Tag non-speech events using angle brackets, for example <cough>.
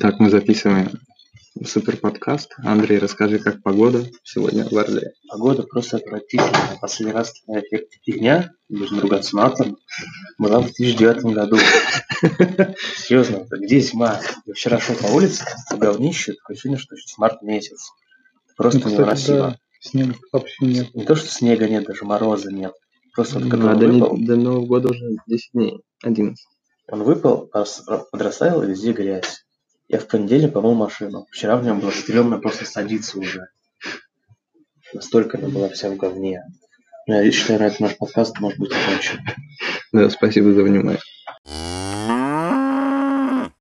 Так, мы записываем супер подкаст. Андрей, расскажи, как погода сегодня в Орле. Погода просто отвратительная. Последний раз такая фигня, нужно ругаться матом, была в 2009 году. <laughs> Серьезно, где зима? Я вчера шел по улице, говнище, такое ощущение, что сейчас март месяц. Просто Ну, невыносимо. да, снега вообще нет. Не то, что снега нет, даже мороза нет. Просто вот когда А до, выпал, до Нового года уже 10 дней, 11. он выпал, рас- подрастаял, и везде грязь. Я в понедельник помыл машину. Вчера в нем было стрёмно просто садиться уже. Настолько она была вся в говне. Ну, я считаю, на этом наш подкаст может быть окончен. Да, спасибо за внимание.